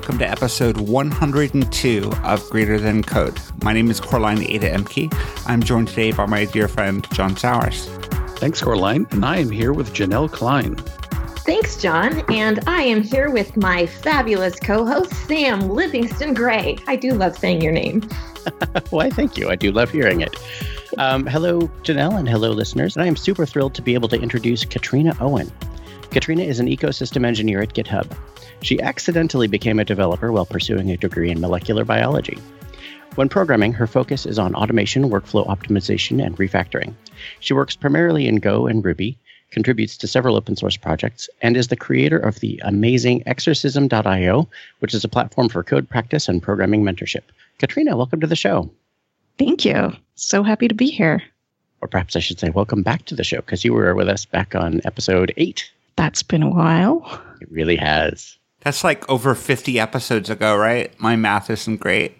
Hello and welcome to episode 102 of Greater Than Code. My name is Coraline Ada Ehmke. I'm joined today by my dear friend John Sawers. Thanks, Coraline. And I am here with Janelle Klein. Thanks, John. And I am here with my fabulous co host, Sam Livingston Gray. I do love saying your name. Why, thank you. I do love hearing it. Um, hello, Janelle, and hello, listeners. And I am super thrilled to be able to introduce Katrina Owen. Katrina is an ecosystem engineer at GitHub. She accidentally became a developer while pursuing a degree in molecular biology. When programming, her focus is on automation, workflow optimization, and refactoring. She works primarily in Go and Ruby, contributes to several open source projects, and is the creator of the amazing Exercism.io, which is a platform for code practice and programming mentorship. Katrina, welcome to the show. Thank you. So happy to be here. Or perhaps I should say, welcome back to the show, because you were with us back on episode eight. That's been a while. It really has. That's like over 50 episodes ago, right? My math isn't great.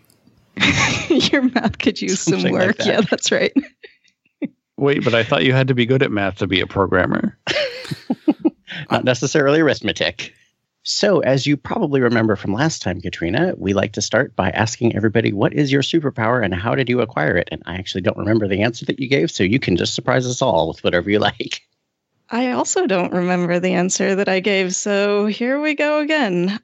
Your math could use Something some work. Like that. Yeah, that's right. Wait, but I thought you had to be good at math to be a programmer. Not necessarily arithmetic. So, as you probably remember from last time, Katrina, we like to start by asking everybody, what is your superpower and how did you acquire it? And I actually don't remember the answer that you gave, so you can just surprise us all with whatever you like. I also don't remember the answer that I gave, so here we go again.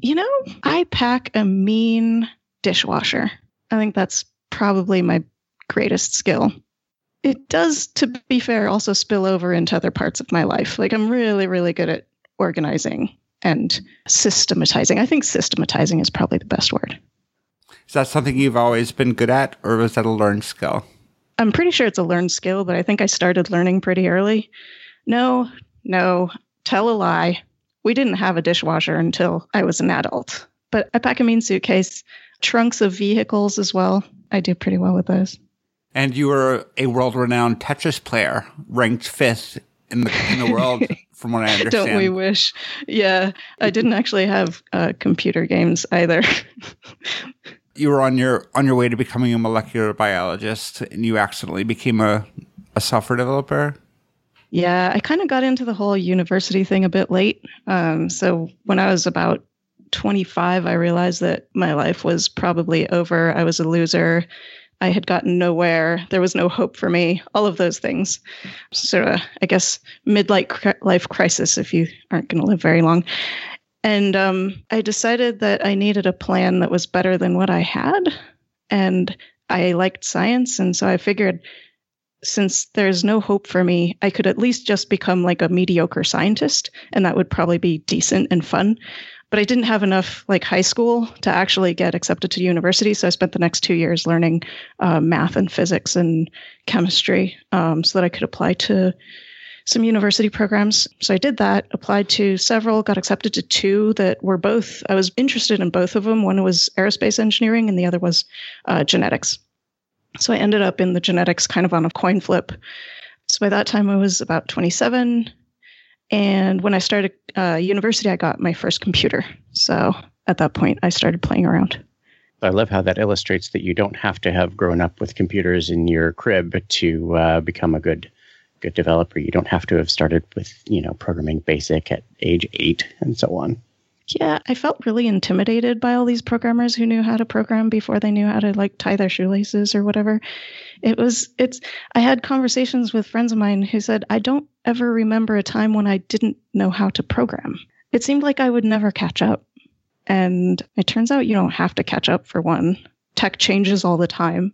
You know, I pack a mean dishwasher. I think that's probably my greatest skill. It does, to be fair, also spill over into other parts of my life. Like, I'm really, really good at organizing and systematizing. I think systematizing is probably the best word. Is that something you've always been good at, or was that a learned skill? I'm pretty sure it's a learned skill, but I think I started learning pretty early. No, no, tell a lie. We didn't have a dishwasher until I was an adult, but I pack a mean suitcase, trunks of vehicles as well. I do pretty well with those. And you were a world renowned Tetris player, ranked fifth in the, in the world, from what I understand. Don't we wish? Yeah, I didn't actually have uh, computer games either. you were on your on your way to becoming a molecular biologist, and you accidentally became a, a software developer. Yeah, I kind of got into the whole university thing a bit late. Um, so when I was about 25, I realized that my life was probably over. I was a loser. I had gotten nowhere. There was no hope for me. All of those things. Sort of, I guess, midlife life crisis if you aren't going to live very long. And um, I decided that I needed a plan that was better than what I had. And I liked science. And so I figured since there's no hope for me, I could at least just become like a mediocre scientist, and that would probably be decent and fun. But I didn't have enough like high school to actually get accepted to university, so I spent the next two years learning uh, math and physics and chemistry, um, so that I could apply to some university programs. So I did that, applied to several, got accepted to two that were both, I was interested in both of them. One was aerospace engineering, and the other was uh, genetics. So I ended up in the genetics kind of on a coin flip. So by that time, I was about 27. And when I started uh, university, I got my first computer. So at that point, I started playing around. I love how that illustrates that you don't have to have grown up with computers in your crib to uh, become a good good developer. You don't have to have started with you know programming basic at age eight and so on. Yeah, I felt really intimidated by all these programmers who knew how to program before they knew how to like tie their shoelaces or whatever. It was it's I had conversations with friends of mine who said I don't ever remember a time when I didn't know how to program. It seemed like I would never catch up. And it turns out you don't have to catch up for one. Tech changes all the time.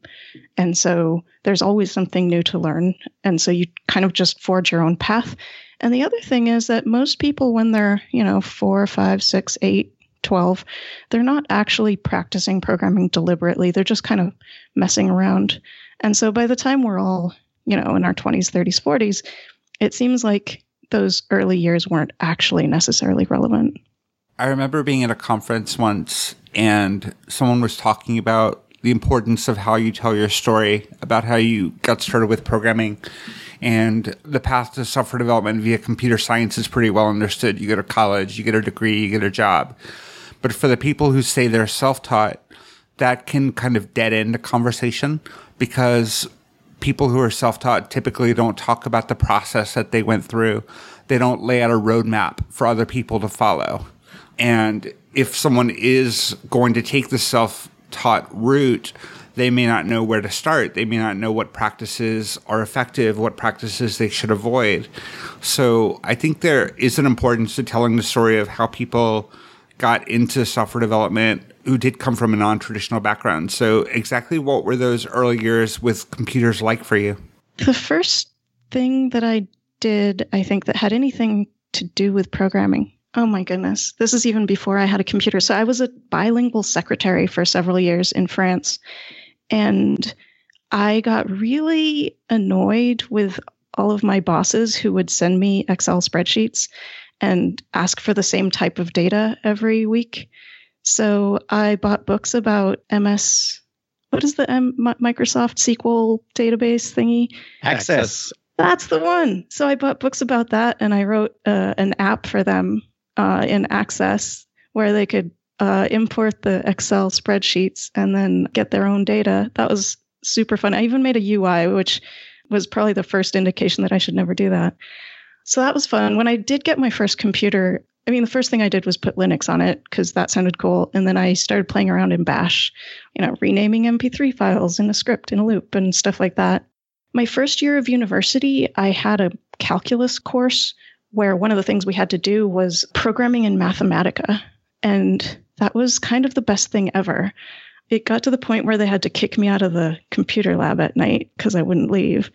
And so there's always something new to learn. And so you kind of just forge your own path and the other thing is that most people, when they're, you know, four, five, six, eight, 12, they're not actually practicing programming deliberately. They're just kind of messing around. And so by the time we're all, you know, in our 20s, 30s, 40s, it seems like those early years weren't actually necessarily relevant. I remember being at a conference once and someone was talking about the importance of how you tell your story, about how you got started with programming. And the path to software development via computer science is pretty well understood. You go to college, you get a degree, you get a job. But for the people who say they're self taught, that can kind of dead end a conversation because people who are self taught typically don't talk about the process that they went through. They don't lay out a roadmap for other people to follow. And if someone is going to take the self taught route, they may not know where to start. They may not know what practices are effective, what practices they should avoid. So I think there is an importance to telling the story of how people got into software development who did come from a non traditional background. So, exactly what were those early years with computers like for you? The first thing that I did, I think, that had anything to do with programming. Oh my goodness. This is even before I had a computer. So I was a bilingual secretary for several years in France. And I got really annoyed with all of my bosses who would send me Excel spreadsheets and ask for the same type of data every week. So I bought books about MS. What is the M- Microsoft SQL database thingy? Access. That's the one. So I bought books about that and I wrote uh, an app for them uh, in Access where they could uh, import the Excel spreadsheets and then get their own data. That was super fun. I even made a UI, which was probably the first indication that I should never do that. So that was fun. When I did get my first computer, I mean, the first thing I did was put Linux on it because that sounded cool. And then I started playing around in Bash, you know, renaming MP3 files in a script in a loop and stuff like that. My first year of university, I had a calculus course where one of the things we had to do was programming in Mathematica. And that was kind of the best thing ever. It got to the point where they had to kick me out of the computer lab at night because I wouldn't leave.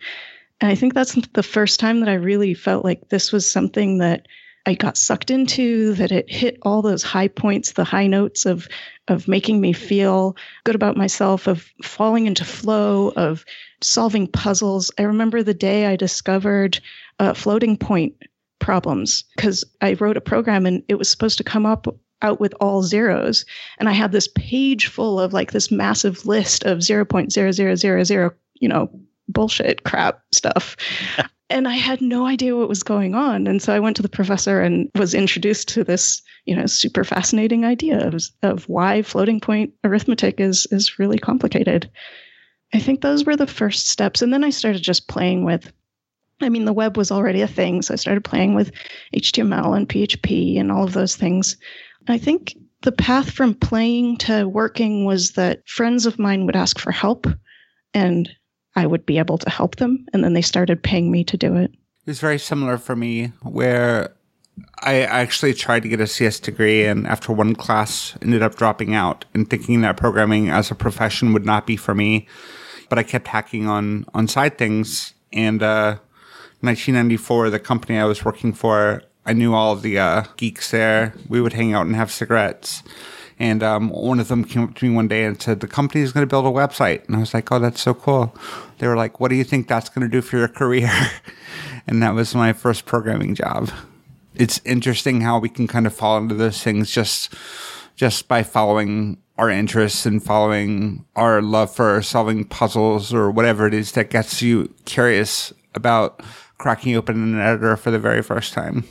And I think that's the first time that I really felt like this was something that I got sucked into, that it hit all those high points, the high notes of of making me feel good about myself, of falling into flow, of solving puzzles. I remember the day I discovered uh, floating point problems because I wrote a program and it was supposed to come up out with all zeros. And I had this page full of like this massive list of 0.0000, you know, bullshit crap stuff. and I had no idea what was going on. And so I went to the professor and was introduced to this, you know, super fascinating idea of, of why floating point arithmetic is is really complicated. I think those were the first steps. And then I started just playing with I mean, the web was already a thing, so I started playing with HTML and PHP and all of those things. I think the path from playing to working was that friends of mine would ask for help and I would be able to help them. And then they started paying me to do it. It was very similar for me, where I actually tried to get a CS degree and after one class ended up dropping out and thinking that programming as a profession would not be for me. But I kept hacking on, on side things. And, uh, 1994, the company I was working for I knew all the uh, geeks there. We would hang out and have cigarettes. And um, one of them came up to me one day and said, The company is going to build a website. And I was like, Oh, that's so cool. They were like, What do you think that's going to do for your career? and that was my first programming job. It's interesting how we can kind of fall into those things just just by following our interests and following our love for solving puzzles or whatever it is that gets you curious about cracking open an editor for the very first time.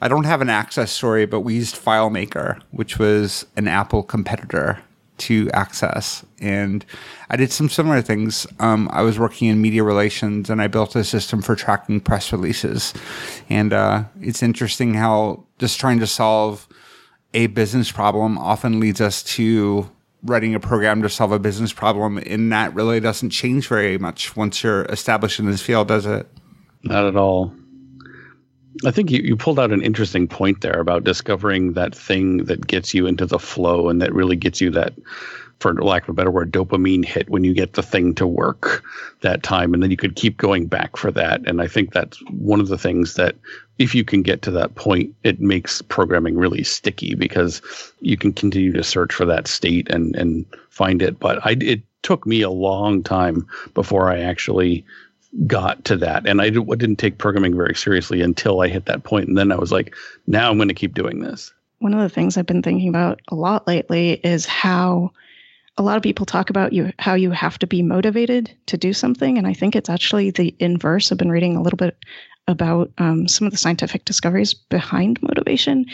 I don't have an Access story, but we used FileMaker, which was an Apple competitor to Access. And I did some similar things. Um, I was working in media relations and I built a system for tracking press releases. And uh, it's interesting how just trying to solve a business problem often leads us to writing a program to solve a business problem. And that really doesn't change very much once you're established in this field, does it? Not at all. I think you, you pulled out an interesting point there about discovering that thing that gets you into the flow and that really gets you that, for lack of a better word, dopamine hit when you get the thing to work that time. And then you could keep going back for that. And I think that's one of the things that, if you can get to that point, it makes programming really sticky because you can continue to search for that state and, and find it. But I, it took me a long time before I actually got to that. And I didn't take programming very seriously until I hit that point. And then I was like, now I'm going to keep doing this. One of the things I've been thinking about a lot lately is how a lot of people talk about you how you have to be motivated to do something and i think it's actually the inverse i've been reading a little bit about um, some of the scientific discoveries behind motivation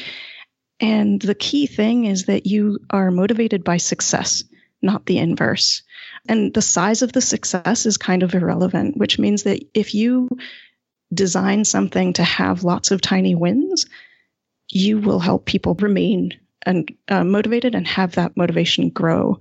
and the key thing is that you are motivated by success not the inverse and the size of the success is kind of irrelevant, which means that if you design something to have lots of tiny wins, you will help people remain and uh, motivated and have that motivation grow.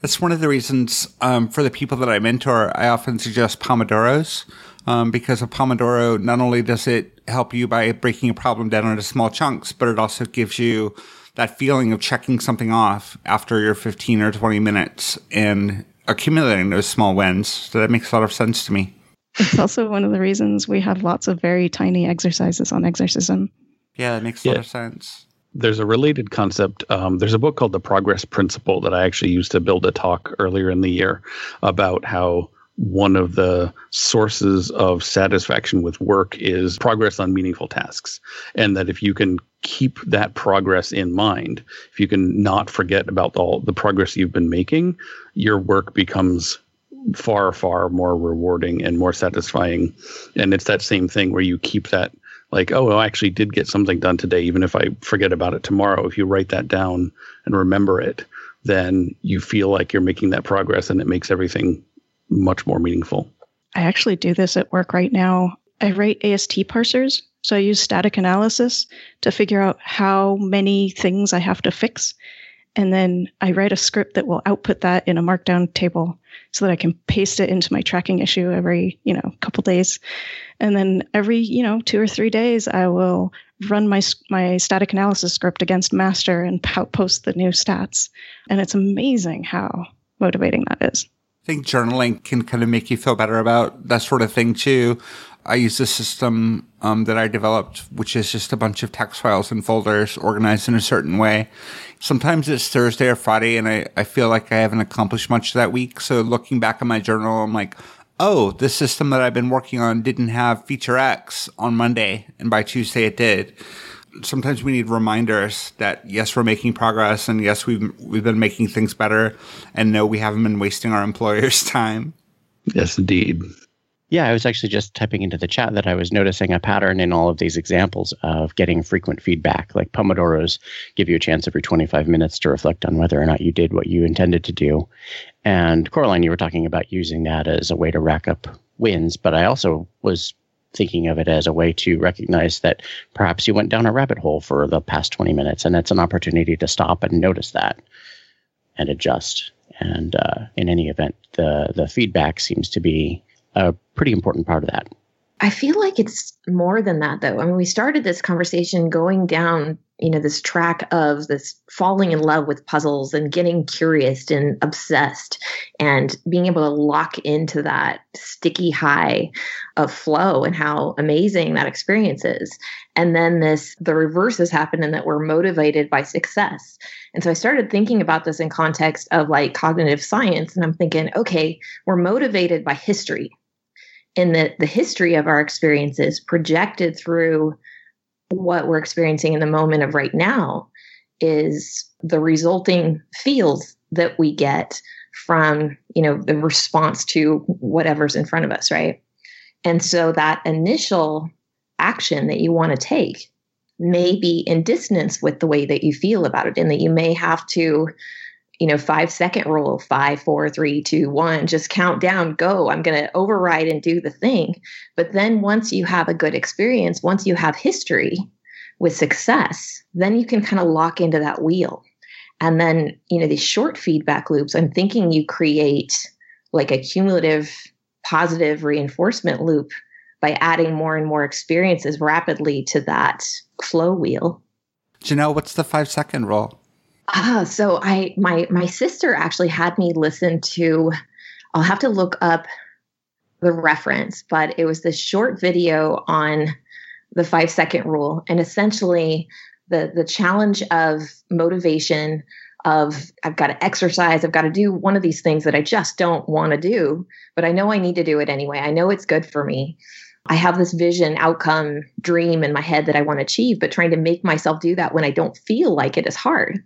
That's one of the reasons um, for the people that I mentor, I often suggest Pomodoros um, because a Pomodoro not only does it help you by breaking a problem down into small chunks, but it also gives you that feeling of checking something off after your 15 or 20 minutes and accumulating those small wins. So that makes a lot of sense to me. It's also one of the reasons we have lots of very tiny exercises on Exercism. Yeah, that makes a yeah. lot of sense. There's a related concept. Um, there's a book called The Progress Principle that I actually used to build a talk earlier in the year about how one of the sources of satisfaction with work is progress on meaningful tasks. And that if you can keep that progress in mind, if you can not forget about all the progress you've been making, your work becomes far, far more rewarding and more satisfying. And it's that same thing where you keep that like, oh, I actually did get something done today, even if I forget about it tomorrow. If you write that down and remember it, then you feel like you're making that progress and it makes everything much more meaningful. I actually do this at work right now. I write AST parsers. So I use static analysis to figure out how many things I have to fix. And then I write a script that will output that in a markdown table so that I can paste it into my tracking issue every, you know, couple days. And then every, you know, two or three days, I will run my my static analysis script against master and post the new stats. And it's amazing how motivating that is think journaling can kind of make you feel better about that sort of thing too. I use a system um, that I developed, which is just a bunch of text files and folders organized in a certain way. Sometimes it's Thursday or Friday, and I, I feel like I haven't accomplished much that week. So looking back at my journal, I'm like, oh, this system that I've been working on didn't have feature X on Monday, and by Tuesday it did sometimes we need reminders that yes, we're making progress, and yes, we've we've been making things better, and no, we haven't been wasting our employers' time. Yes, indeed. Yeah, I was actually just typing into the chat that I was noticing a pattern in all of these examples of getting frequent feedback. Like Pomodoros give you a chance every 25 minutes to reflect on whether or not you did what you intended to do. And Coraline, you were talking about using that as a way to rack up wins, but I also was thinking of it as a way to recognize that perhaps you went down a rabbit hole for the past 20 minutes and it's an opportunity to stop and notice that and adjust and uh, in any event the the feedback seems to be a pretty important part of that I feel like it's more than that, though. I mean, we started this conversation going down, you know, this track of this falling in love with puzzles and getting curious and obsessed and being able to lock into that sticky high of flow and how amazing that experience is. And then this, the reverse has happened in that we're motivated by success. And so I started thinking about this in context of like cognitive science. And I'm thinking, okay, we're motivated by history in that the history of our experiences projected through what we're experiencing in the moment of right now is the resulting feels that we get from you know the response to whatever's in front of us right? And so that initial action that you want to take may be in dissonance with the way that you feel about it and that you may have to you know, five second rule, five, four, three, two, one, just count down, go. I'm going to override and do the thing. But then once you have a good experience, once you have history with success, then you can kind of lock into that wheel. And then, you know, these short feedback loops, I'm thinking you create like a cumulative positive reinforcement loop by adding more and more experiences rapidly to that flow wheel. Janelle, what's the five second rule? Ah, so I my my sister actually had me listen to I'll have to look up the reference, but it was this short video on the 5 second rule and essentially the the challenge of motivation of I've got to exercise, I've got to do one of these things that I just don't want to do, but I know I need to do it anyway. I know it's good for me. I have this vision, outcome, dream in my head that I want to achieve, but trying to make myself do that when I don't feel like it is hard.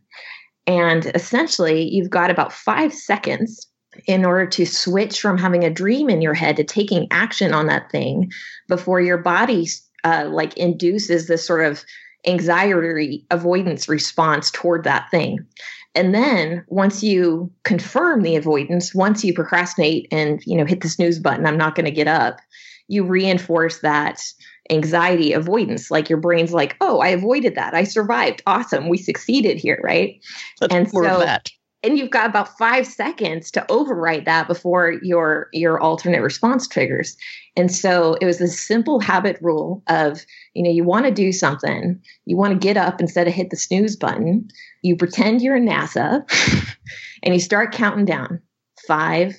And essentially, you've got about five seconds in order to switch from having a dream in your head to taking action on that thing before your body uh, like induces this sort of anxiety avoidance response toward that thing. And then once you confirm the avoidance, once you procrastinate and you know hit the snooze button, I'm not going to get up, you reinforce that anxiety avoidance. Like your brain's like, oh, I avoided that. I survived. Awesome. We succeeded here, right? Let's and so, that. And you've got about five seconds to overwrite that before your your alternate response triggers. And so it was this simple habit rule of, you know, you want to do something, you want to get up instead of hit the snooze button, you pretend you're in NASA, and you start counting down five,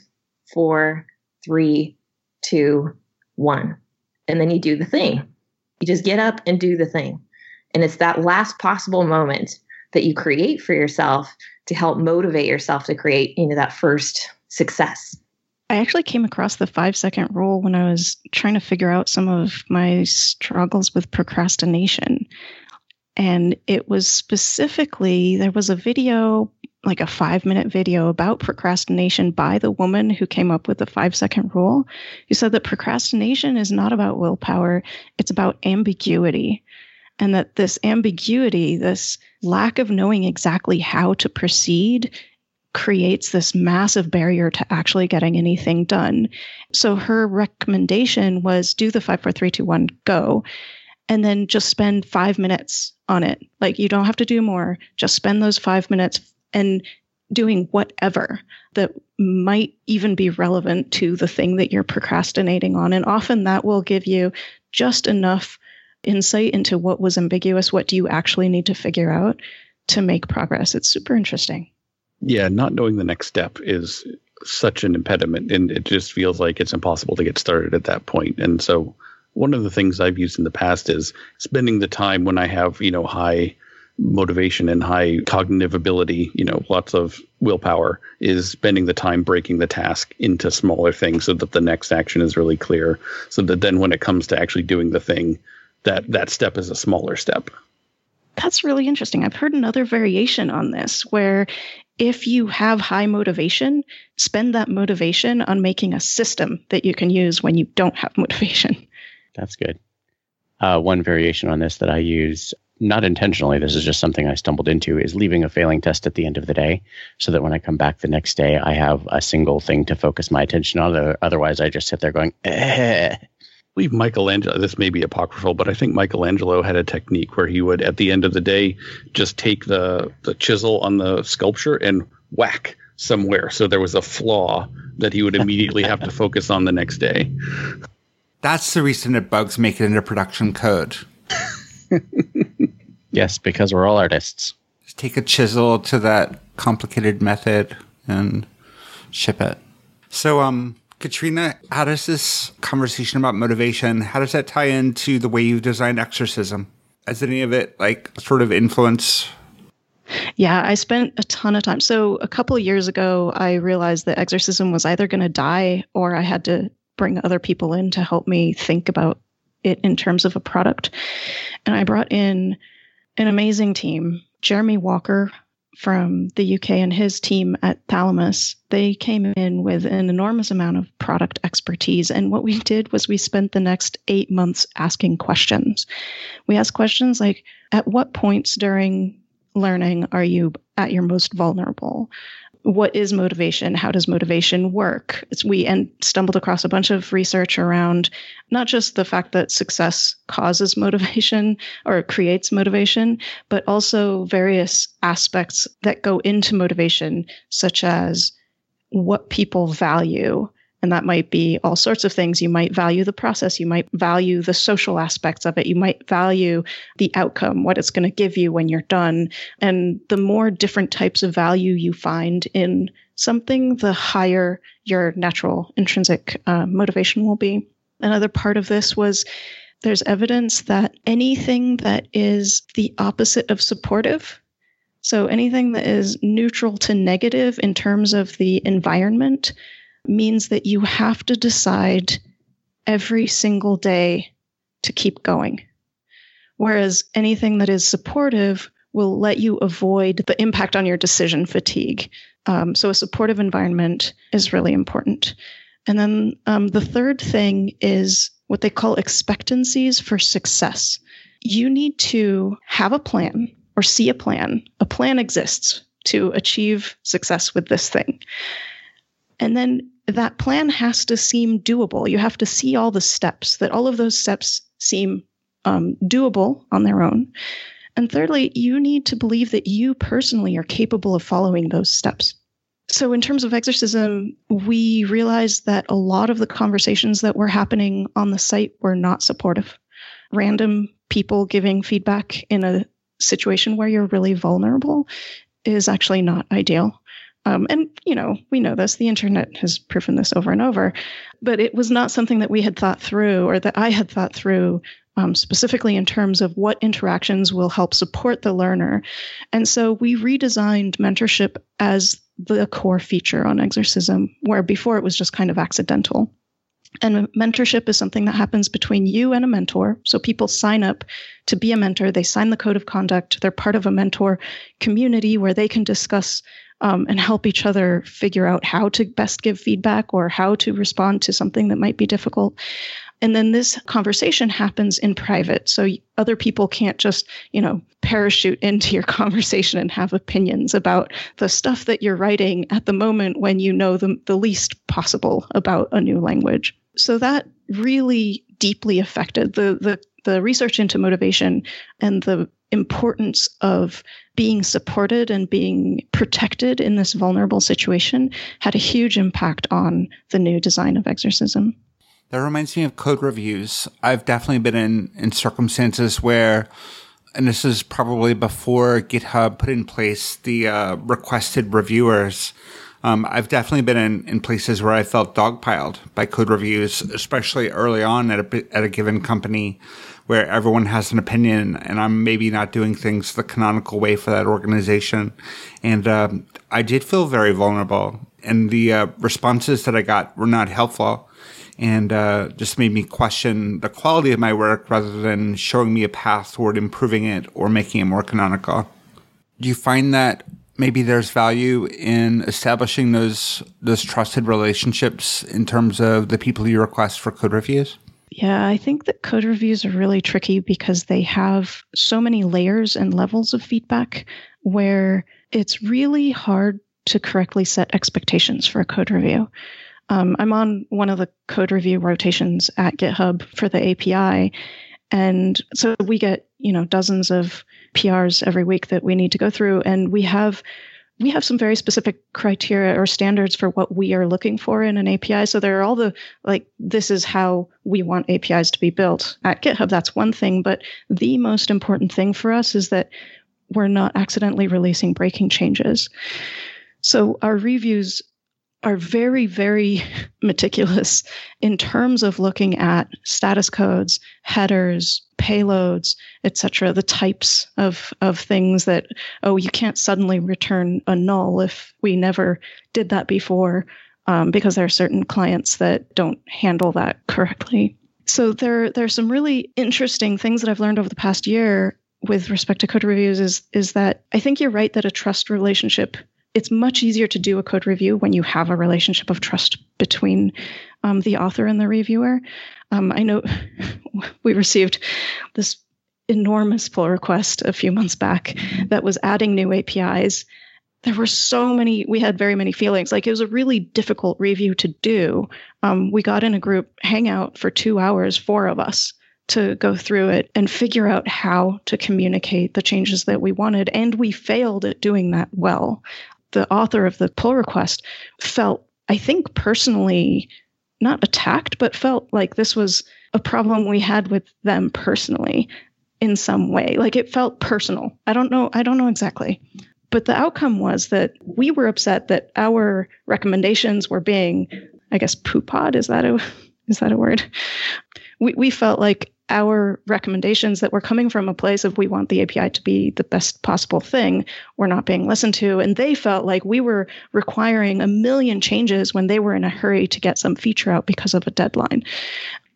four, three, two, one and then you do the thing. You just get up and do the thing. And it's that last possible moment that you create for yourself to help motivate yourself to create, you know, that first success. I actually came across the five second rule when I was trying to figure out some of my struggles with procrastination. And it was specifically, there was a video like a five minute video about procrastination by the woman who came up with the five second rule, who said that procrastination is not about willpower, it's about ambiguity. And that this ambiguity, this lack of knowing exactly how to proceed, creates this massive barrier to actually getting anything done. So her recommendation was do the five, four, three, two, one, go. And then just spend five minutes on it. Like you don't have to do more. Just spend those five minutes and doing whatever that might even be relevant to the thing that you're procrastinating on. And often that will give you just enough insight into what was ambiguous, what do you actually need to figure out to make progress. It's super interesting. Yeah, not knowing the next step is such an impediment and it just feels like it's impossible to get started at that point. And so one of the things I've used in the past is spending the time when I have, you know, high motivation and high cognitive ability, you know, lots of willpower, is spending the time breaking the task into smaller things so that the next action is really clear. So that then when it comes to actually doing the thing, that that step is a smaller step. That's really interesting. I've heard another variation on this where if you have high motivation, spend that motivation on making a system that you can use when you don't have motivation. That's good. Uh, one variation on this that I use not intentionally, this is just something I stumbled into, is leaving a failing test at the end of the day so that when I come back the next day, I have a single thing to focus my attention on. Otherwise, I just sit there going, eh. believe Michelangelo, this may be apocryphal, but I think Michelangelo had a technique where he would, at the end of the day, just take the, the chisel on the sculpture and whack somewhere. So there was a flaw that he would immediately have to focus on the next day. That's the reason that bugs make it into production code. yes, because we're all artists. Just take a chisel to that complicated method and ship it. So, um, Katrina, how does this conversation about motivation, how does that tie into the way you designed Exercism? Has any of it like sort of influence? Yeah, I spent a ton of time. So a couple of years ago, I realized that Exercism was either going to die or I had to bring other people in to help me think about it in terms of a product. And I brought in an amazing team. Jeremy Walker from the UK and his team at Thalamus, they came in with an enormous amount of product expertise. And what we did was we spent the next eight months asking questions. We asked questions like, at what points during learning are you at your most vulnerable? What is motivation? How does motivation work? It's, we and stumbled across a bunch of research around not just the fact that success causes motivation or creates motivation, but also various aspects that go into motivation, such as what people value and that might be all sorts of things. You might value the process. You might value the social aspects of it. You might value the outcome, what it's going to give you when you're done. And the more different types of value you find in something, the higher your natural intrinsic uh, motivation will be. Another part of this was there's evidence that anything that is the opposite of supportive so anything that is neutral to negative in terms of the environment means that you have to decide every single day to keep going. Whereas anything that is supportive will let you avoid the impact on your decision fatigue. Um, so, a supportive environment is really important. And then um, the third thing is what they call expectancies for success. You need to have a plan or see a plan. A plan exists to achieve success with this thing. And then that plan has to seem doable. You have to see all the steps, that all of those steps seem um, doable on their own. And thirdly, you need to believe that you personally are capable of following those steps. So, in terms of Exercism, we realized that a lot of the conversations that were happening on the site were not supportive. Random people giving feedback in a situation where you're really vulnerable is actually not ideal. Um, and, you know, we know this, the internet has proven this over and over, but it was not something that we had thought through or that I had thought through um, specifically in terms of what interactions will help support the learner. And so we redesigned mentorship as the core feature on Exercism, where before it was just kind of accidental. And mentorship is something that happens between you and a mentor. So people sign up to be a mentor, they sign the code of conduct, they're part of a mentor community where they can discuss um, and help each other figure out how to best give feedback or how to respond to something that might be difficult. And then this conversation happens in private. So other people can't just, you know, parachute into your conversation and have opinions about the stuff that you're writing at the moment when you know the, the least possible about a new language. So that really deeply affected the, the, the research into motivation and the importance of being supported and being protected in this vulnerable situation had a huge impact on the new design of Exercism. That reminds me of code reviews. I've definitely been in, in circumstances where, and this is probably before GitHub put in place the uh, requested reviewers. Um, I've definitely been in, in places where I felt dogpiled by code reviews, especially early on at a, at a given company where everyone has an opinion and I'm maybe not doing things the canonical way for that organization. And um, I did feel very vulnerable. And the uh, responses that I got were not helpful and uh, just made me question the quality of my work rather than showing me a path toward improving it or making it more canonical. Do you find that maybe there's value in establishing those those trusted relationships in terms of the people you request for code reviews? Yeah, I think that code reviews are really tricky because they have so many layers and levels of feedback where it's really hard to correctly set expectations for a code review. Um, I'm on one of the code review rotations at GitHub for the API. And so we get, you know, dozens of PRs every week that we need to go through. And we have we have some very specific criteria or standards for what we are looking for in an API. So there are all the like this is how we want APIs to be built. At GitHub, that's one thing, but the most important thing for us is that we're not accidentally releasing breaking changes. So our reviews are very, very meticulous in terms of looking at status codes, headers, payloads, etc., the types of, of things that, oh, you can't suddenly return a null if we never did that before, um, because there are certain clients that don't handle that correctly. So there, there are some really interesting things that I've learned over the past year with respect to code reviews is, is that I think you're right that a trust relationship it's much easier to do a code review when you have a relationship of trust between um, the author and the reviewer. Um, I know we received this enormous pull request a few months back that was adding new APIs. There were so many, we had very many feelings. Like it was a really difficult review to do. Um, we got in a group hangout for two hours, four of us, to go through it and figure out how to communicate the changes that we wanted. And we failed at doing that well the author of the pull request felt, I think, personally not attacked, but felt like this was a problem we had with them personally in some way. Like it felt personal. I don't know. I don't know exactly. But the outcome was that we were upset that our recommendations were being, I guess, poopod. Is that a is that a word? We we felt like our recommendations that were coming from a place of we want the API to be the best possible thing were not being listened to. And they felt like we were requiring a million changes when they were in a hurry to get some feature out because of a deadline.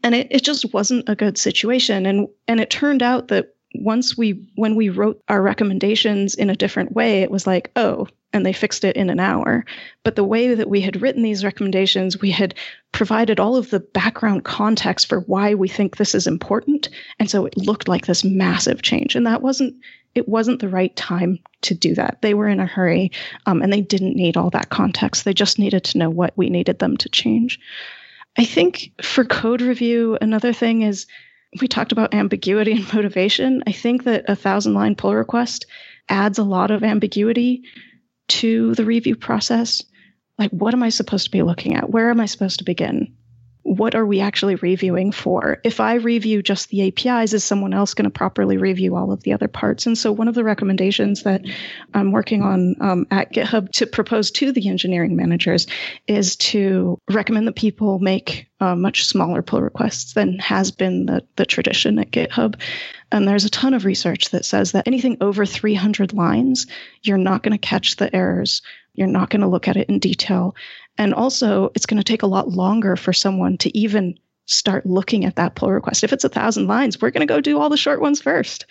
And it, it just wasn't a good situation. And and it turned out that once we when we wrote our recommendations in a different way, it was like, oh, and they fixed it in an hour. But the way that we had written these recommendations, we had provided all of the background context for why we think this is important. And so it looked like this massive change. And that wasn't it wasn't the right time to do that. They were in a hurry um, and they didn't need all that context. They just needed to know what we needed them to change. I think for code review, another thing is we talked about ambiguity and motivation. I think that a thousand line pull request adds a lot of ambiguity to the review process. Like, what am I supposed to be looking at? Where am I supposed to begin? What are we actually reviewing for? If I review just the APIs, is someone else going to properly review all of the other parts? And so, one of the recommendations that I'm working on um, at GitHub to propose to the engineering managers is to recommend that people make uh, much smaller pull requests than has been the, the tradition at GitHub. And there's a ton of research that says that anything over 300 lines, you're not going to catch the errors. You're not going to look at it in detail. And also, it's going to take a lot longer for someone to even start looking at that pull request. If it's a thousand lines, we're going to go do all the short ones first.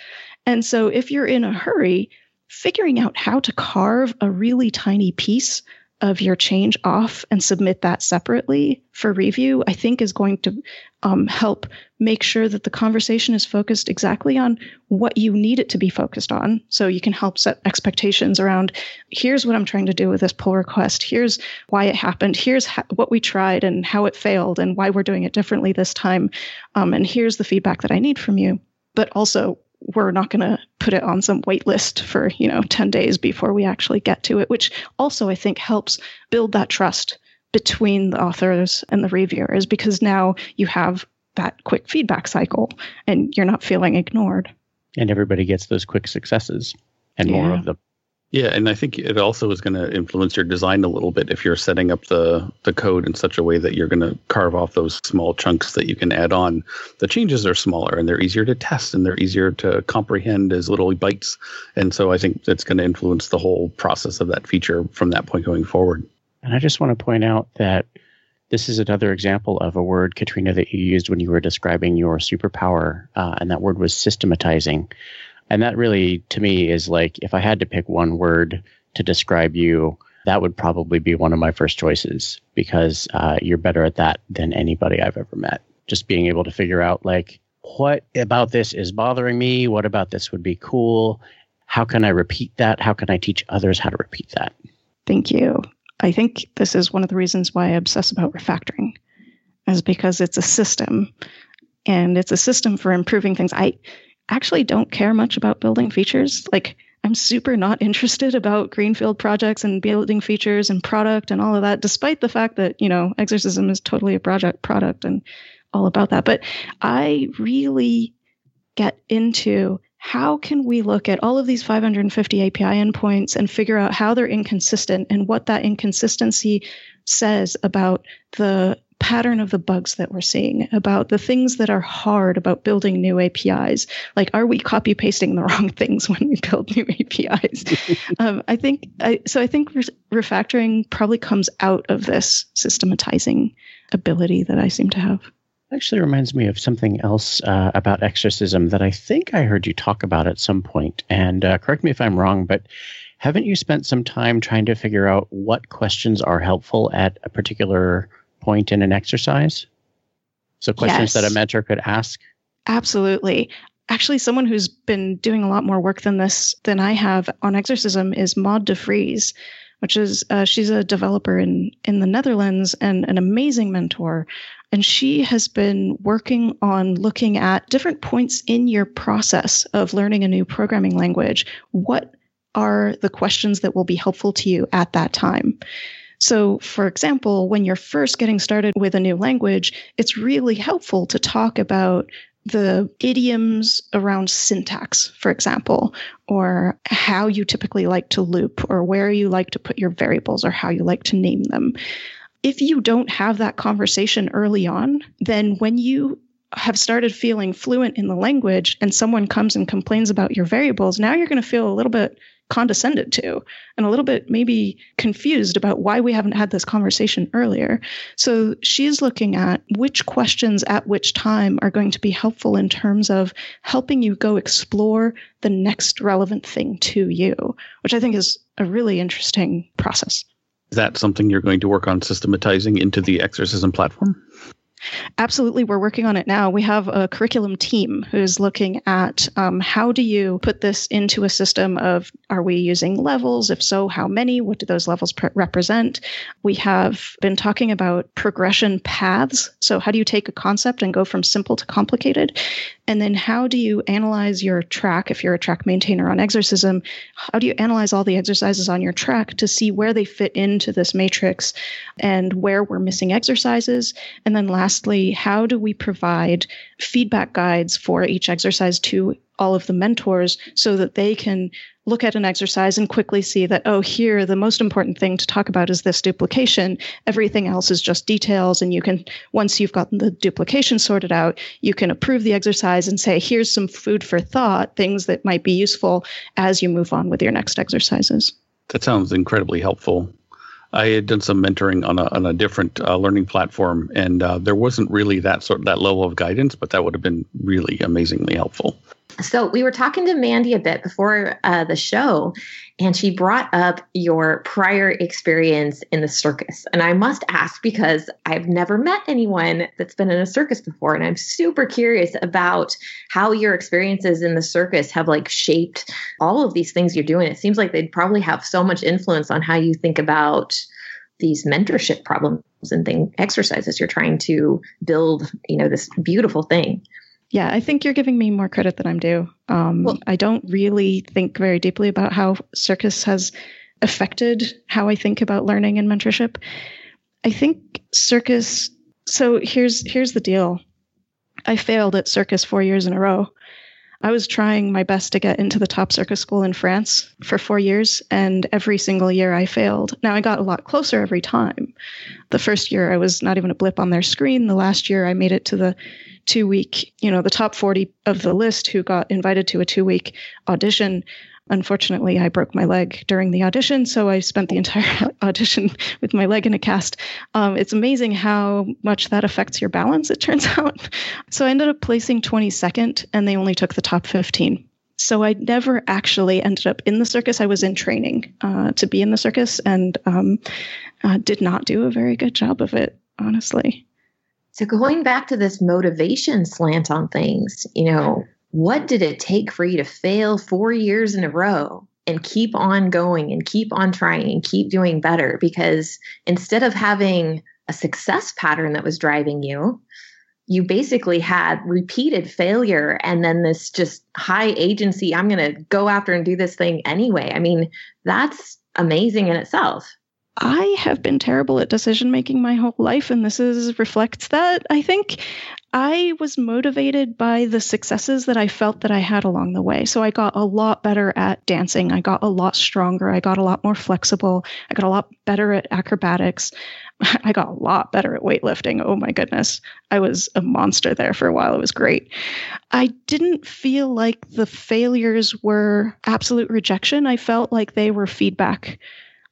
And so, if you're in a hurry, figuring out how to carve a really tiny piece of your change off and submit that separately for review, I think is going to um, help make sure that the conversation is focused exactly on what you need it to be focused on. So you can help set expectations around here's what I'm trying to do with this pull request, here's why it happened, here's ha- what we tried and how it failed, and why we're doing it differently this time. Um, and here's the feedback that I need from you. But also, we're not going to put it on some wait list for you know 10 days before we actually get to it which also i think helps build that trust between the authors and the reviewers because now you have that quick feedback cycle and you're not feeling ignored and everybody gets those quick successes and yeah. more of them yeah, and I think it also is going to influence your design a little bit if you're setting up the the code in such a way that you're going to carve off those small chunks that you can add on. The changes are smaller and they're easier to test and they're easier to comprehend as little bytes. And so I think that's going to influence the whole process of that feature from that point going forward. And I just want to point out that this is another example of a word, Katrina, that you used when you were describing your superpower, uh, and that word was systematizing. And that really, to me, is like if I had to pick one word to describe you, that would probably be one of my first choices because uh, you're better at that than anybody I've ever met. Just being able to figure out, like, what about this is bothering me? What about this would be cool? How can I repeat that? How can I teach others how to repeat that? Thank you. I think this is one of the reasons why I obsess about refactoring, is because it's a system and it's a system for improving things. I actually don't care much about building features. Like I'm super not interested about greenfield projects and building features and product and all of that, despite the fact that, you know, Exercism is totally a project product and all about that. But I really get into how can we look at all of these 550 API endpoints and figure out how they're inconsistent and what that inconsistency says about the pattern of the bugs that we're seeing, about the things that are hard about building new APIs. Like, are we copy pasting the wrong things when we build new APIs? um, I think I, so. I think refactoring probably comes out of this systematizing ability that I seem to have. Actually, reminds me of something else uh, about Exercism that I think I heard you talk about at some point. And uh, correct me if I'm wrong, but haven't you spent some time trying to figure out what questions are helpful at a particular point in an exercise? So questions yes. that a mentor could ask? Absolutely. Actually, someone who's been doing a lot more work than this than I have on Exercism is Maud de Vries, which is uh, she's a developer in in the Netherlands and an amazing mentor. And she has been working on looking at different points in your process of learning a new programming language. What are the questions that will be helpful to you at that time? So, for example, when you're first getting started with a new language, it's really helpful to talk about the idioms around syntax, for example, or how you typically like to loop, or where you like to put your variables, or how you like to name them. If you don't have that conversation early on, then when you have started feeling fluent in the language and someone comes and complains about your variables, now you're going to feel a little bit condescended to and a little bit maybe confused about why we haven't had this conversation earlier. So she's looking at which questions at which time are going to be helpful in terms of helping you go explore the next relevant thing to you, which I think is a really interesting process. Is that something you're going to work on systematizing into the Exercism platform? Absolutely, we're working on it now. We have a curriculum team who's looking at um, how do you put this into a system of are we using levels? If so, how many? What do those levels pre- represent? We have been talking about progression paths. So, how do you take a concept and go from simple to complicated? And then, how do you analyze your track if you're a track maintainer on Exercism? How do you analyze all the exercises on your track to see where they fit into this matrix and where we're missing exercises? And then, lastly, how do we provide feedback guides for each exercise to all of the mentors so that they can look at an exercise and quickly see that, oh, here, the most important thing to talk about is this duplication. Everything else is just details. And you can, once you've gotten the duplication sorted out, you can approve the exercise and say, here's some food for thought, things that might be useful as you move on with your next exercises. That sounds incredibly helpful. I had done some mentoring on a, on a different uh, learning platform, and uh, there wasn't really that sort of, that level of guidance, but that would have been really amazingly helpful. So we were talking to Mandy a bit before uh, the show, and she brought up your prior experience in the circus. And I must ask because I've never met anyone that's been in a circus before, and I'm super curious about how your experiences in the circus have like shaped all of these things you're doing. It seems like they'd probably have so much influence on how you think about these mentorship problems and thing exercises you're trying to build you know this beautiful thing yeah, I think you're giving me more credit than I'm due. Um, well, I don't really think very deeply about how circus has affected how I think about learning and mentorship. I think circus. So here's here's the deal. I failed at circus four years in a row. I was trying my best to get into the top circus school in France for four years, and every single year I failed. Now I got a lot closer every time. The first year I was not even a blip on their screen. The last year I made it to the two week, you know, the top 40 of the list who got invited to a two week audition. Unfortunately, I broke my leg during the audition, so I spent the entire audition with my leg in a cast. Um, it's amazing how much that affects your balance, it turns out. So I ended up placing 22nd, and they only took the top 15. So I never actually ended up in the circus. I was in training uh, to be in the circus and um, uh, did not do a very good job of it, honestly. So going back to this motivation slant on things, you know, what did it take for you to fail four years in a row and keep on going and keep on trying and keep doing better? Because instead of having a success pattern that was driving you, you basically had repeated failure and then this just high agency, I'm going to go after and do this thing anyway. I mean, that's amazing in itself. I have been terrible at decision making my whole life, and this is reflects that. I think I was motivated by the successes that I felt that I had along the way. So I got a lot better at dancing. I got a lot stronger. I got a lot more flexible. I got a lot better at acrobatics. I got a lot better at weightlifting. Oh my goodness. I was a monster there for a while. It was great. I didn't feel like the failures were absolute rejection. I felt like they were feedback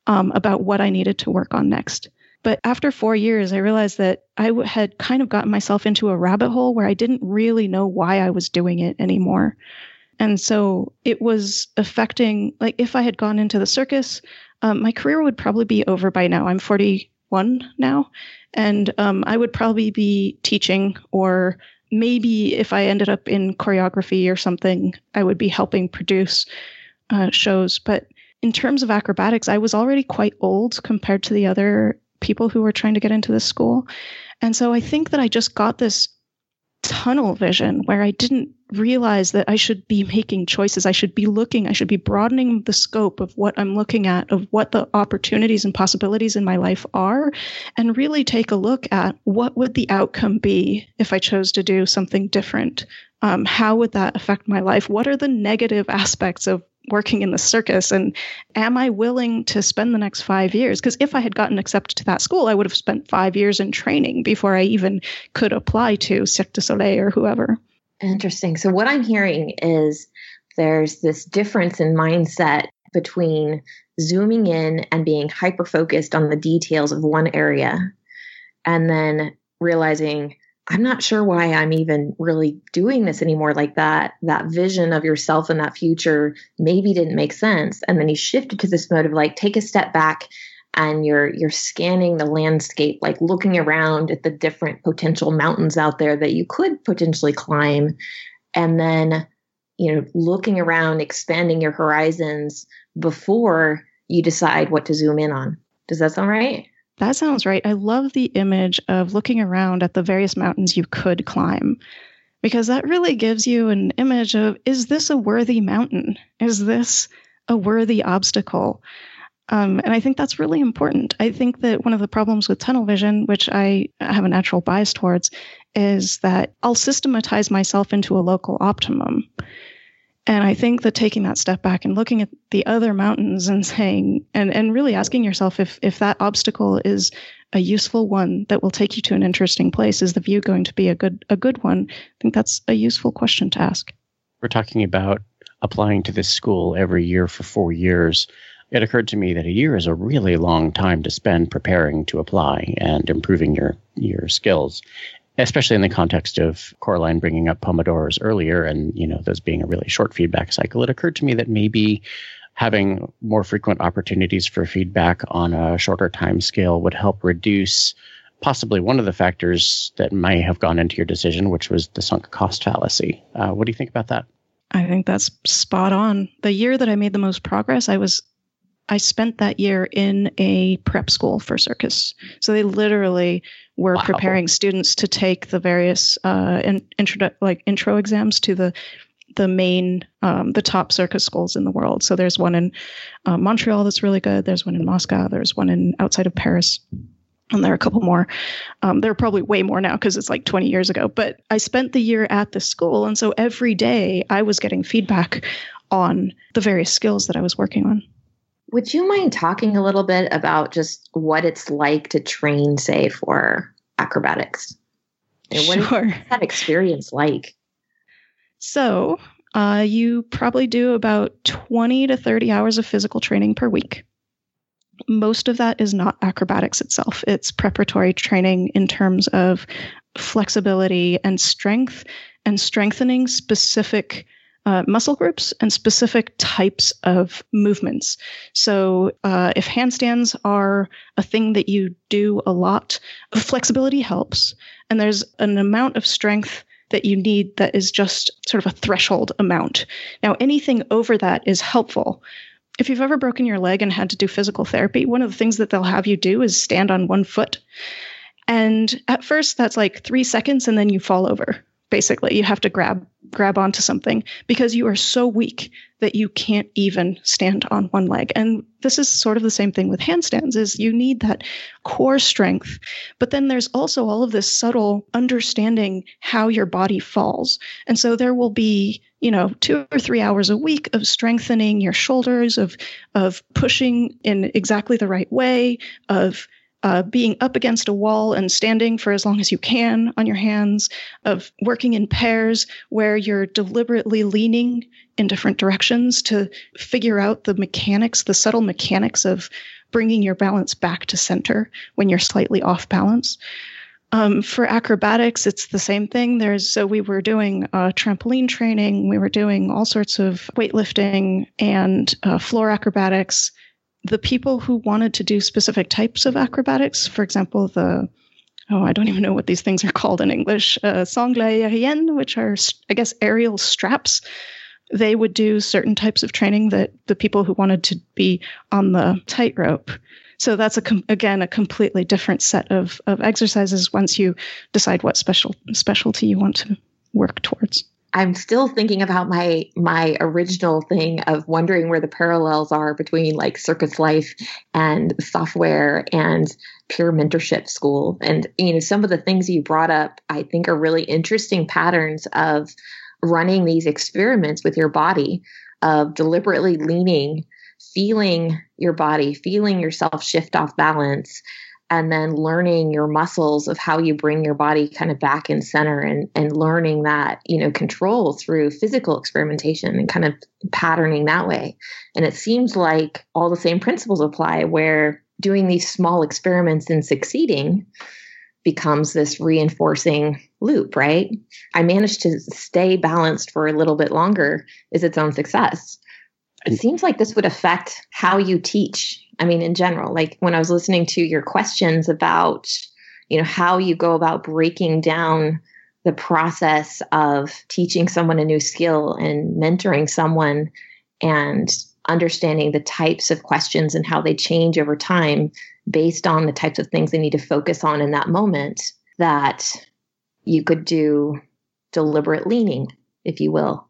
um, about what I needed to work on next. But after four years, I realized that I had kind of gotten myself into a rabbit hole where I didn't really know why I was doing it anymore. And so it was affecting, like, if I had gone into the circus, um, my career would probably be over by now. I'm 41 now, and um, I would probably be teaching, or maybe if I ended up in choreography or something, I would be helping produce uh, shows. But in terms of acrobatics, I was already quite old compared to the other people who were trying to get into this school. And so I think that I just got this tunnel vision where I didn't realize that I should be making choices. I should be looking, I should be broadening the scope of what I'm looking at, of what the opportunities and possibilities in my life are, and really take a look at what would the outcome be if I chose to do something different. Um, how would that affect my life? What are the negative aspects of working in the circus and am i willing to spend the next five years? Because if i had gotten accepted to that school i would have spent five years in training before i even could apply to cirque du soleil or whoever. Interesting. So what i'm hearing is there's this difference in mindset between zooming in and being hyper focused on the details of one area and then realizing I'm not sure why I'm even really doing this anymore. Like that, that vision of yourself and that future maybe didn't make sense. And then he shifted to this mode of like, take a step back and you're you're scanning the landscape like looking around at the different potential mountains out there that you could potentially climb and then you know looking around expanding your horizons before you decide what to zoom in on does that sound right that sounds right i love the image of looking around at the various mountains you could climb because that really gives you an image of is this a worthy mountain is this a worthy obstacle um, and I think that's really important. I think that one of the problems with tunnel vision, which I have a natural bias towards, is that I'll systematize myself into a local optimum. And I think that taking that step back and looking at the other mountains and saying, and, and really asking yourself if, if that obstacle is a useful one that will take you to an interesting place, is the view going to be a good, a good one? I think that's a useful question to ask. We're talking about applying to this school every year for four years it occurred to me that a year is a really long time to spend preparing to apply and improving your your skills especially in the context of Coraline bringing up Pomodoro's earlier and, you know, those being a really short feedback cycle, it occurred to me that maybe having more frequent opportunities for feedback on a shorter time scale would help reduce possibly one of the factors that may have gone into your decision, which was the sunk cost fallacy. Uh, what do you think about that? I think that's spot on. The year that I made the most progress, I was I spent that year in a prep school for circus. So they literally were wow. preparing students to take the various uh, in, intro like intro exams to the the main um, the top circus schools in the world. So there's one in uh, Montreal that's really good. There's one in Moscow. There's one in outside of Paris. And there are a couple more. Um, there are probably way more now because it's like 20 years ago. But I spent the year at the school. And so every day I was getting feedback on the various skills that I was working on. Would you mind talking a little bit about just what it's like to train, say, for acrobatics? And what sure. is that experience like? So, uh, you probably do about 20 to 30 hours of physical training per week. Most of that is not acrobatics itself, it's preparatory training in terms of flexibility and strength and strengthening specific uh, muscle groups and specific types of movements. So, uh, if handstands are a thing that you do a lot, flexibility helps. And there's an amount of strength that you need that is just sort of a threshold amount. Now, anything over that is helpful. If you've ever broken your leg and had to do physical therapy, one of the things that they'll have you do is stand on one foot. And at first, that's like three seconds, and then you fall over basically you have to grab grab onto something because you are so weak that you can't even stand on one leg. And this is sort of the same thing with handstands is you need that core strength. But then there's also all of this subtle understanding how your body falls. And so there will be you know 2 or 3 hours a week of strengthening your shoulders of of pushing in exactly the right way of uh, being up against a wall and standing for as long as you can on your hands, of working in pairs where you're deliberately leaning in different directions to figure out the mechanics, the subtle mechanics of bringing your balance back to center when you're slightly off balance. Um, for acrobatics, it's the same thing. There's so we were doing uh, trampoline training, we were doing all sorts of weightlifting and uh, floor acrobatics the people who wanted to do specific types of acrobatics, for example, the oh, I don't even know what these things are called in English, uh, which are, I guess, aerial straps. They would do certain types of training that the people who wanted to be on the tightrope. So that's a com- again a completely different set of of exercises once you decide what special specialty you want to work towards. I'm still thinking about my my original thing of wondering where the parallels are between like circus life and software and peer mentorship school. And you know, some of the things you brought up I think are really interesting patterns of running these experiments with your body of deliberately leaning, feeling your body, feeling yourself shift off balance and then learning your muscles of how you bring your body kind of back in center and and learning that you know control through physical experimentation and kind of patterning that way. And it seems like all the same principles apply where doing these small experiments and succeeding becomes this reinforcing loop right? I managed to stay balanced for a little bit longer is its own success. It mm. seems like this would affect how you teach I mean, in general, like when I was listening to your questions about, you know, how you go about breaking down the process of teaching someone a new skill and mentoring someone and understanding the types of questions and how they change over time based on the types of things they need to focus on in that moment that you could do deliberate leaning if you will.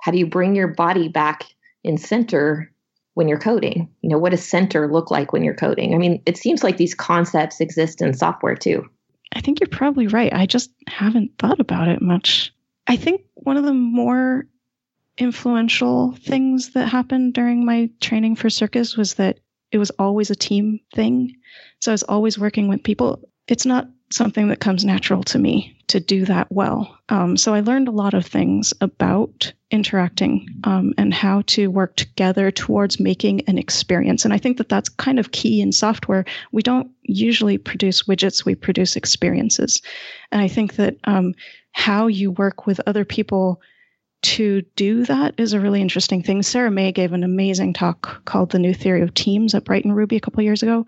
How do you bring your body back in center when you're coding you know what does center look like when you're coding i mean it seems like these concepts exist in software too I think you're probably right. I just haven't thought about it much. I think one of the more influential things that happened during my training for circus was that it was always a team thing. So I was always working with people. It's not something that comes natural to me to do that well. Um, so I learned a lot of things about interacting um, and how to work together towards making an experience. And I think that that's kind of key in software. We don't usually produce widgets, we produce experiences. And I think that um, how you work with other people to do that is a really interesting thing. Sarah Mei gave an amazing talk called The New Theory of Teams at Brighton Ruby a couple years ago.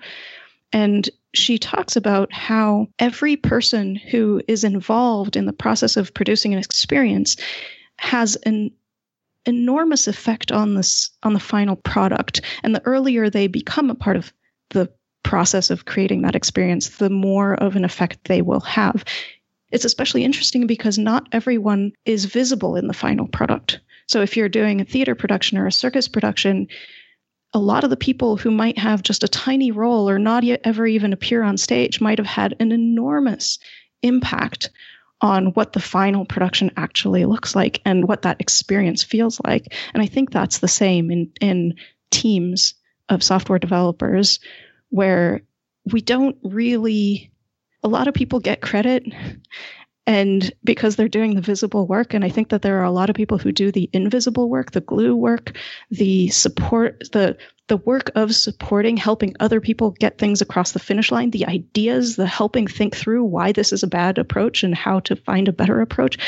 And she talks about how every person who is involved in the process of producing an experience has an enormous effect on this on the final product. And the earlier they become a part of the process of creating that experience the more of an effect they will have. It's especially interesting because not everyone is visible in the final product. So if you're doing a theater production or a circus production a lot of the people who might have just a tiny role or not yet ever even appear on stage might have had an enormous impact on what the final production actually looks like and what that experience feels like. And I think that's the same in, in teams of software developers where we don't really, a lot of people get credit and because they're doing the visible work and i think that there are a lot of people who do the invisible work the glue work the support the the work of supporting helping other people get things across the finish line the ideas the helping think through why this is a bad approach and how to find a better approach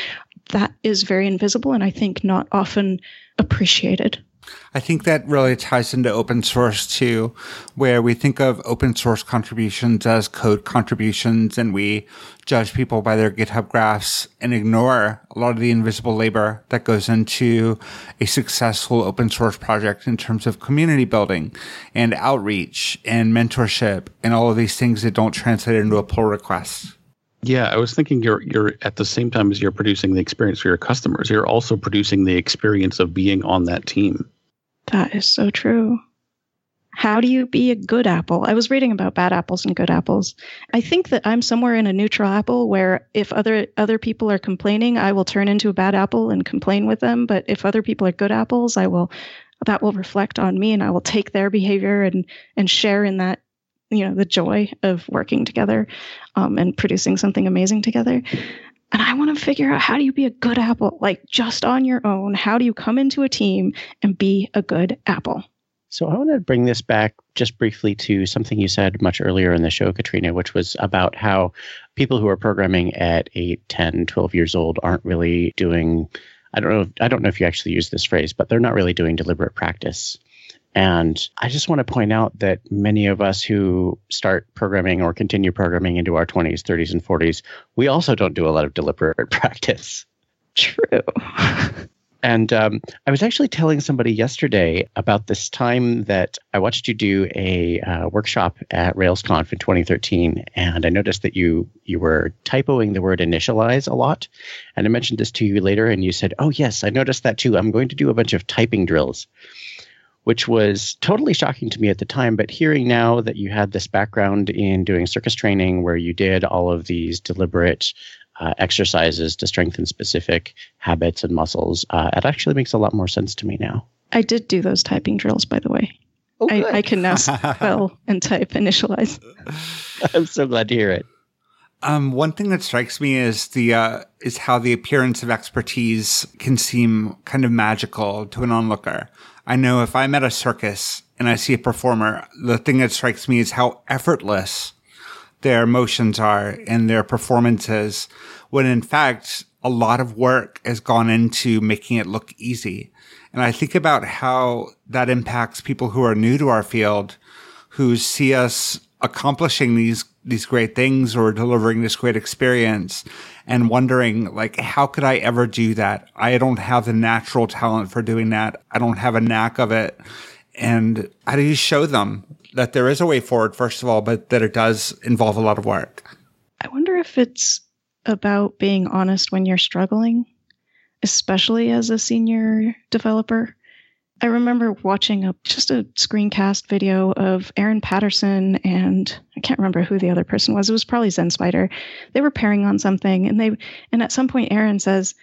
that is very invisible and i think not often appreciated I think that really ties into open source too, where we think of open source contributions as code contributions and we judge people by their GitHub graphs and ignore a lot of the invisible labor that goes into a successful open source project in terms of community building and outreach and mentorship and all of these things that don't translate into a pull request. Yeah, I was thinking you're you're at the same time as you're producing the experience for your customers, you're also producing the experience of being on that team. That is so true. How do you be a good apple? I was reading about bad apples and good apples. I think that I'm somewhere in a neutral apple where if other other people are complaining, I will turn into a bad apple and complain with them, but if other people are good apples, I will that will reflect on me and I will take their behavior and and share in that you know the joy of working together um, and producing something amazing together and i want to figure out how do you be a good apple like just on your own? How do you come into a team and be a good apple? So i want to bring this back just briefly to something you said much earlier in the show katrina which was about how people who are programming at 8 10 12 years old aren't really doing i don't know if, i don't know if you actually use this phrase but they're not really doing deliberate practice and I just want to point out that many of us who start programming or continue programming into our 20s, 30s, and 40s, we also don't do a lot of deliberate practice. True. and um, I was actually telling somebody yesterday about this time that I watched you do a uh, workshop at RailsConf in 2013, and I noticed that you you were typoing the word initialize a lot. And I mentioned this to you later, and you said, "Oh yes, I noticed that too. I'm going to do a bunch of typing drills." Which was totally shocking to me at the time. But hearing now that you had this background in doing circus training where you did all of these deliberate uh, exercises to strengthen specific habits and muscles, uh, it actually makes a lot more sense to me now. I did do those typing drills, by the way. Oh, I, I, can now spell and type initialize. I'm so glad to hear it. Um, one thing that strikes me is the uh, is how the appearance of expertise can seem kind of magical to an onlooker. I know if I'm at a circus and I see a performer, the thing that strikes me is how effortless their motions are and their performances, when in fact, a lot of work has gone into making it look easy. And I think about how that impacts people who are new to our field who see us accomplishing these these great things or delivering this great experience and wondering like how could I ever do that? I don't have the natural talent for doing that. I don't have a knack of it. And how do you show them that there is a way forward first of all, but that it does involve a lot of work? I wonder if it's about being honest when you're struggling, especially as a senior developer. I remember watching a just a screencast video of Aaron Patterson and I can't remember who the other person was. It was probably Zen Spider. They were pairing on something, and they and at some point Aaron says,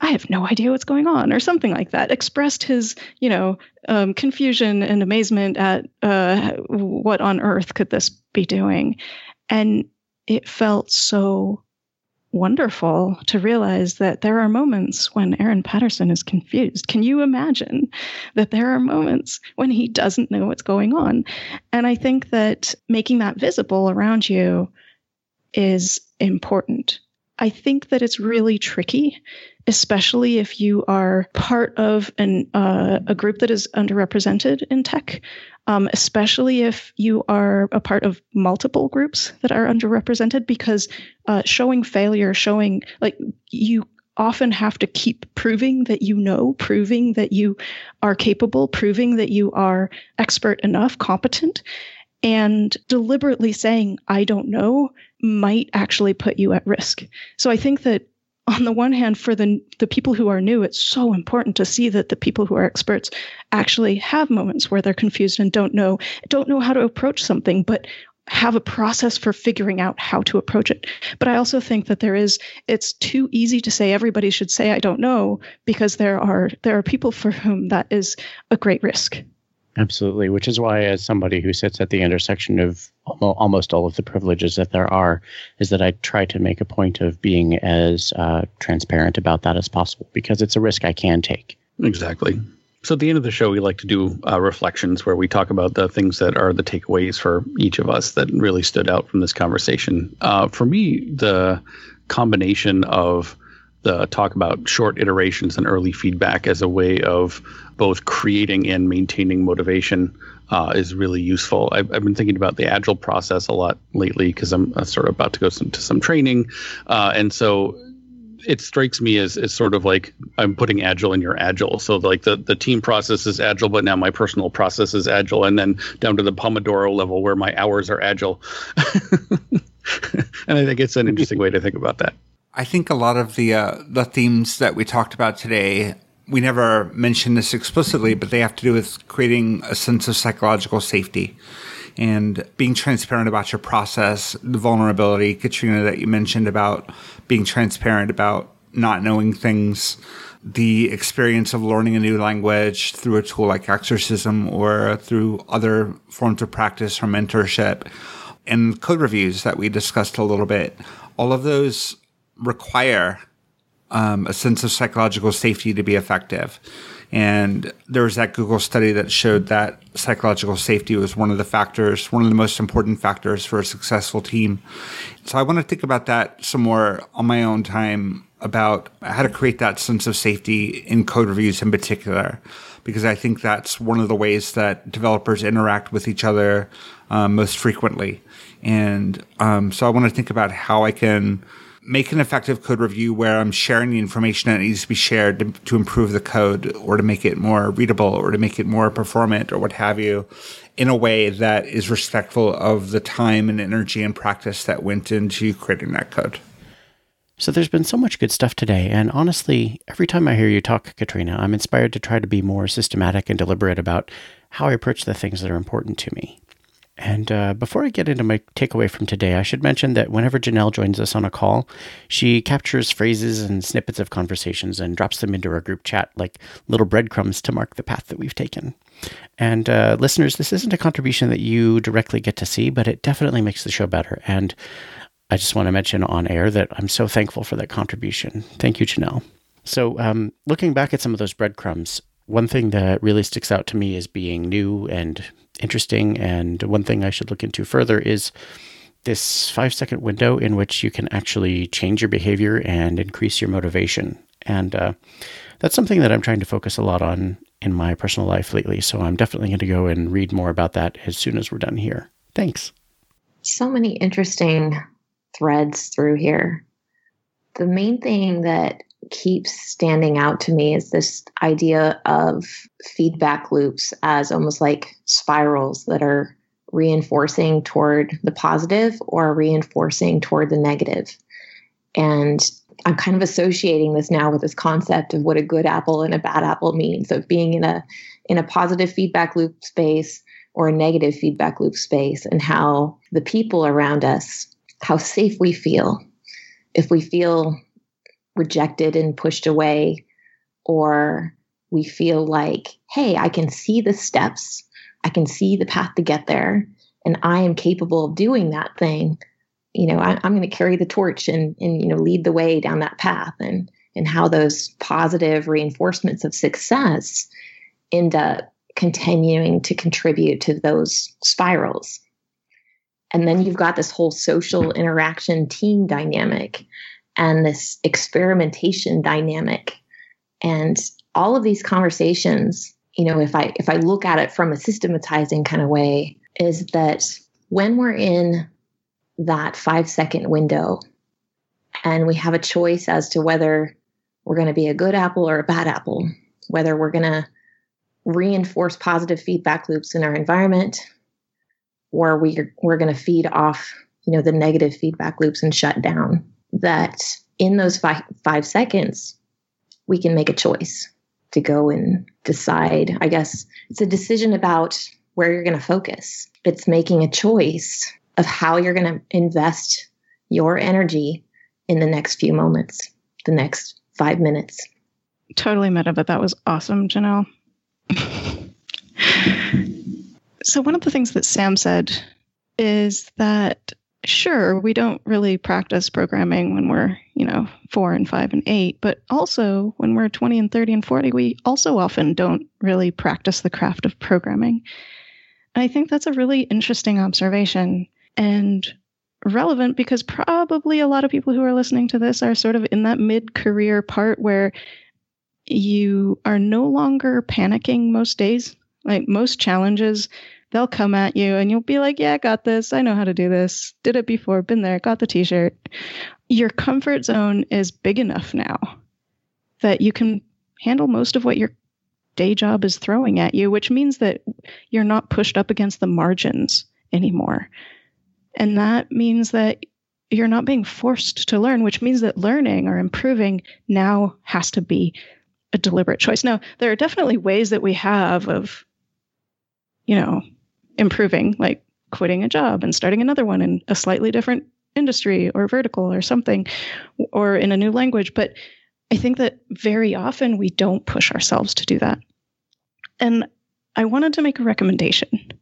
"I have no idea what's going on," or something like that. Expressed his you know um, confusion and amazement at uh, what on earth could this be doing, and it felt so wonderful to realize that there are moments when Aaron Patterson is confused. Can you imagine that there are moments when he doesn't know what's going on? And I think that making that visible around you is important. I think that it's really tricky, especially if you are part of an, uh, a group that is underrepresented in tech um, especially if you are a part of multiple groups that are underrepresented, because uh, showing failure, showing like you often have to keep proving that you know, proving that you are capable, proving that you are expert enough, competent. And deliberately saying, I don't know, might actually put you at risk. So I think that on the one hand, for the the people who are new, it's so important to see that the people who are experts actually have moments where they're confused and don't know don't know how to approach something, but have a process for figuring out how to approach it. But I also think that there is it's too easy to say everybody should say I don't know because there are there are people for whom that is a great risk. Absolutely, which is why, as somebody who sits at the intersection of almost all of the privileges that there are, is that I try to make a point of being as uh, transparent about that as possible because it's a risk I can take. Exactly. So, at the end of the show, we like to do uh, reflections where we talk about the things that are the takeaways for each of us that really stood out from this conversation. Uh, for me, the combination of the talk about short iterations and early feedback as a way of both creating and maintaining motivation uh, is really useful. I've, I've, been thinking about the agile process a lot lately because I'm uh, sort of about to go some, to some training, uh, and so it strikes me as, as sort of like I'm putting agile in your agile. So like the, the team process is agile, but now my personal process is agile, and then down to the Pomodoro level where my hours are agile. and I think it's an interesting way to think about that. I think a lot of the uh, the themes that we talked about today, we never mentioned this explicitly, but they have to do with creating a sense of psychological safety and being transparent about your process, the vulnerability, Katrina, that you mentioned about being transparent about not knowing things, the experience of learning a new language through a tool like Exercism or through other forms of practice or mentorship, and code reviews that we discussed a little bit. All of those require um, a sense of psychological safety to be effective. And there was that Google study that showed that psychological safety was one of the factors, one of the most important factors for a successful team. So I want to think about that some more on my own time about how to create that sense of safety in code reviews in particular, because I think that's one of the ways that developers interact with each other um, most frequently. And um, so I want to think about how I can make an effective code review where I'm sharing the information that needs to be shared to, to, improve the code or to make it more readable or to make it more performant or what have you in a way that is respectful of the time and energy and practice that went into creating that code. So there's been so much good stuff today. And honestly, every time I hear you talk, Katrina, I'm inspired to try to be more systematic and deliberate about how I approach the things that are important to me. And uh, before I get into my takeaway from today, I should mention that whenever Janelle joins us on a call, she captures phrases and snippets of conversations and drops them into our group chat like little breadcrumbs to mark the path that we've taken. And uh, listeners, this isn't a contribution that you directly get to see, but it definitely makes the show better. And I just want to mention on air that I'm so thankful for that contribution. Thank you, Janelle. So, um, looking back at some of those breadcrumbs, one thing that really sticks out to me as being new and interesting. And one thing I should look into further is this five second window in which you can actually change your behavior and increase your motivation. And uh, that's something that I'm trying to focus a lot on in my personal life lately. So I'm definitely going to go and read more about that as soon as we're done here. Thanks. So many interesting threads through here. The main thing that keeps standing out to me is this idea of feedback loops as almost like spirals that are reinforcing toward the positive or reinforcing toward the negative. And I'm kind of associating this now with this concept of what a good apple and a bad apple means of being in a in a positive feedback loop space or a negative feedback loop space and how the people around us how safe we feel if we feel rejected and pushed away, or we feel like, hey, I can see the steps, I can see the path to get there, and I am capable of doing that thing. You know, I, am going to carry the torch and and you know lead the way down that path, and and how those positive reinforcements of success end up continuing to contribute to those spirals. And then you've got this whole social interaction team dynamic and this experimentation dynamic. And all of these conversations you know if i if i look at it from a systematizing kind of way is that when we're in that 5 second window and we have a choice as to whether we're going to be a good apple or a bad apple whether we're going to reinforce positive feedback loops in our environment or we we're going to feed off you know the negative feedback loops and shut down that in those five, five seconds, we can make a choice to go and decide. I guess it's a decision about where you're going to focus. It's making a choice of how you're going to invest your energy in the next few moments, the next five minutes. Totally meta, but that was awesome, Janelle. so, one of the things that Sam said is that sure, we don't really practice programming when we're, you know, four and five and eight, but also when we're 20 and 30 and 40, we also often don't really practice the craft of programming. And I think that's a really interesting observation and relevant because probably a lot of people who are listening to this are sort of in that mid career part where you are no longer panicking most days. Like most challenges they'll come at you and you'll be like, Yeah, I got this. I know how to do this. Did it before, been there, got the t shirt. Your comfort zone is big enough now that you can handle most of what your day job is throwing at you, which means that you're not pushed up against the margins anymore. And that means that you're not being forced to learn, which means that learning or improving now has to be a deliberate choice. Now, there are definitely ways that we have of, you know, improving, like quitting a job and starting another one in a slightly different industry or vertical or something, or in a new language. But I think that very often we don't push ourselves to do that. And I wanted to make a recommendation.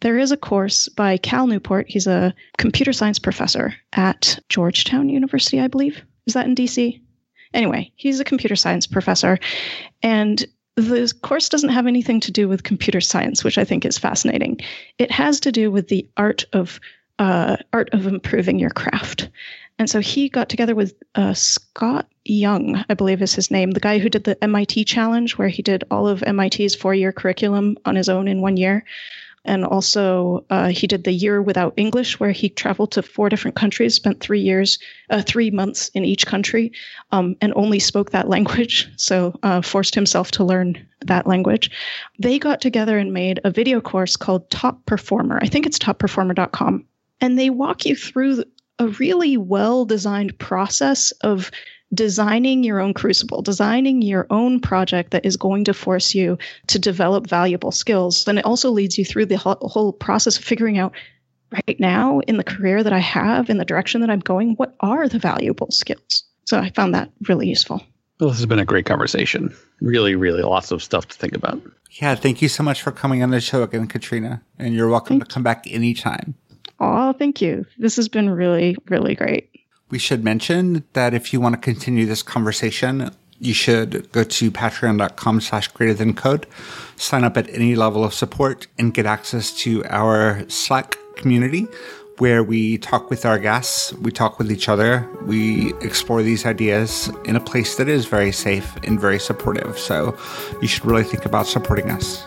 There is a course by Cal Newport. He's a computer science professor at Georgetown University, I believe. Is that in DC? Anyway, he's a computer science professor. And the course doesn't have anything to do with computer science, which I think is fascinating. It has to do with the art of uh, art of improving your craft. And so he got together with uh, Scott Young, I believe is his name, the guy who did the MIT challenge, where he did all of MIT's four year curriculum on his own in one year. And also, uh, he did the year without English, where he traveled to four different countries, spent three years, uh, three months in each country, um, and only spoke that language. So, uh, forced himself to learn that language. They got together and made a video course called Top Performer. I think it's topperformer.com. And they walk you through a really well designed process of designing your own crucible, designing your own project that is going to force you to develop valuable skills. Then it also leads you through the whole process of figuring out right now in the career that I have, in the direction that I'm going, what are the valuable skills? So I found that really useful. Well, this has been a great conversation. Really, really lots of stuff to think about. Yeah, thank you so much for coming on the show again, Katrina. And you're welcome thank to come back anytime. Oh, thank you. This has been really, really great. We should mention that if you want to continue this conversation, you should go to patreon.com slash greater than code, sign up at any level of support, and get access to our Slack community where we talk with our guests, we talk with each other, we explore these ideas in a place that is very safe and very supportive. So you should really think about supporting us.